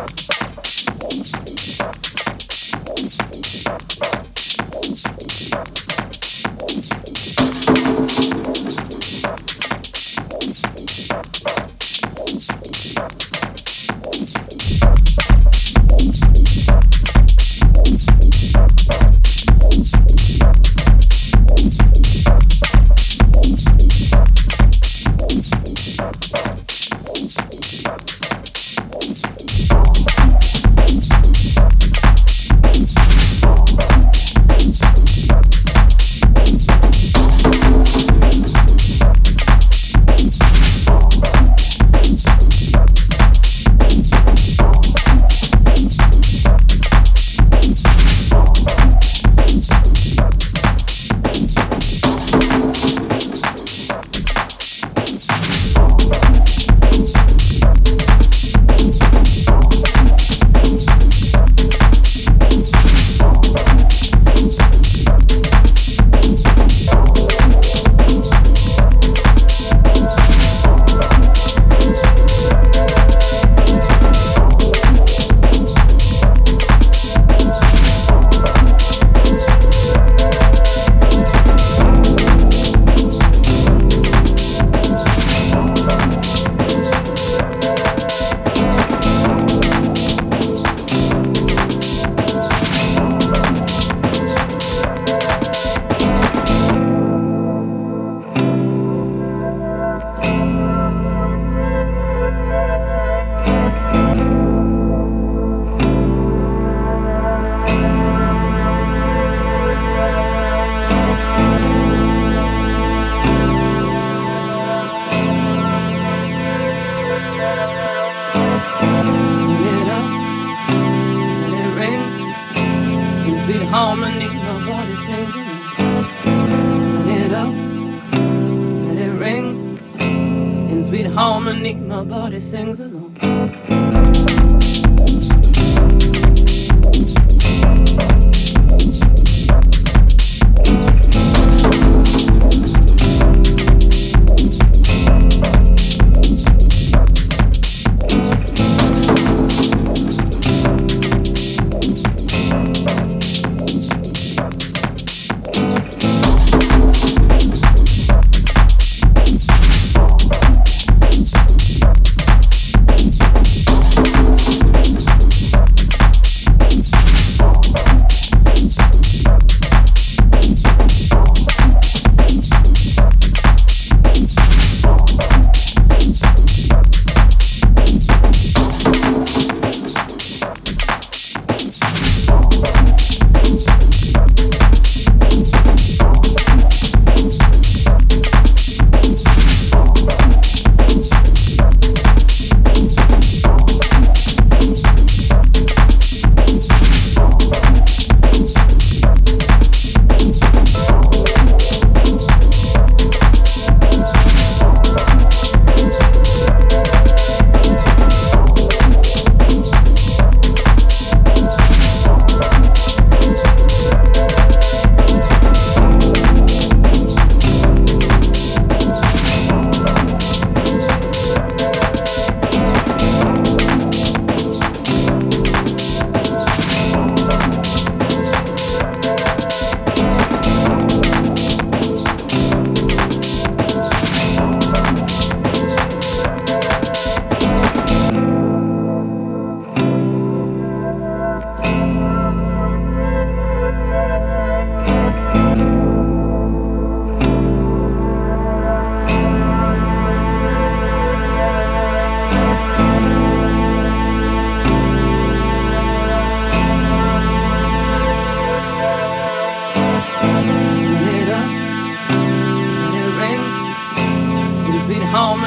Thank you. harmony, my body singing. Turn it up, let it ring. In sweet harmony, my body sings along.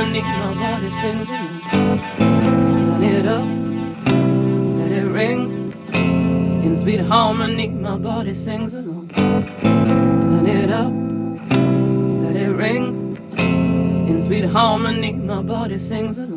underneath my body sings singing. Turn it up, let it ring. In sweet harmony, my body sings along. Turn it up, let it ring. In sweet harmony, my body sings along.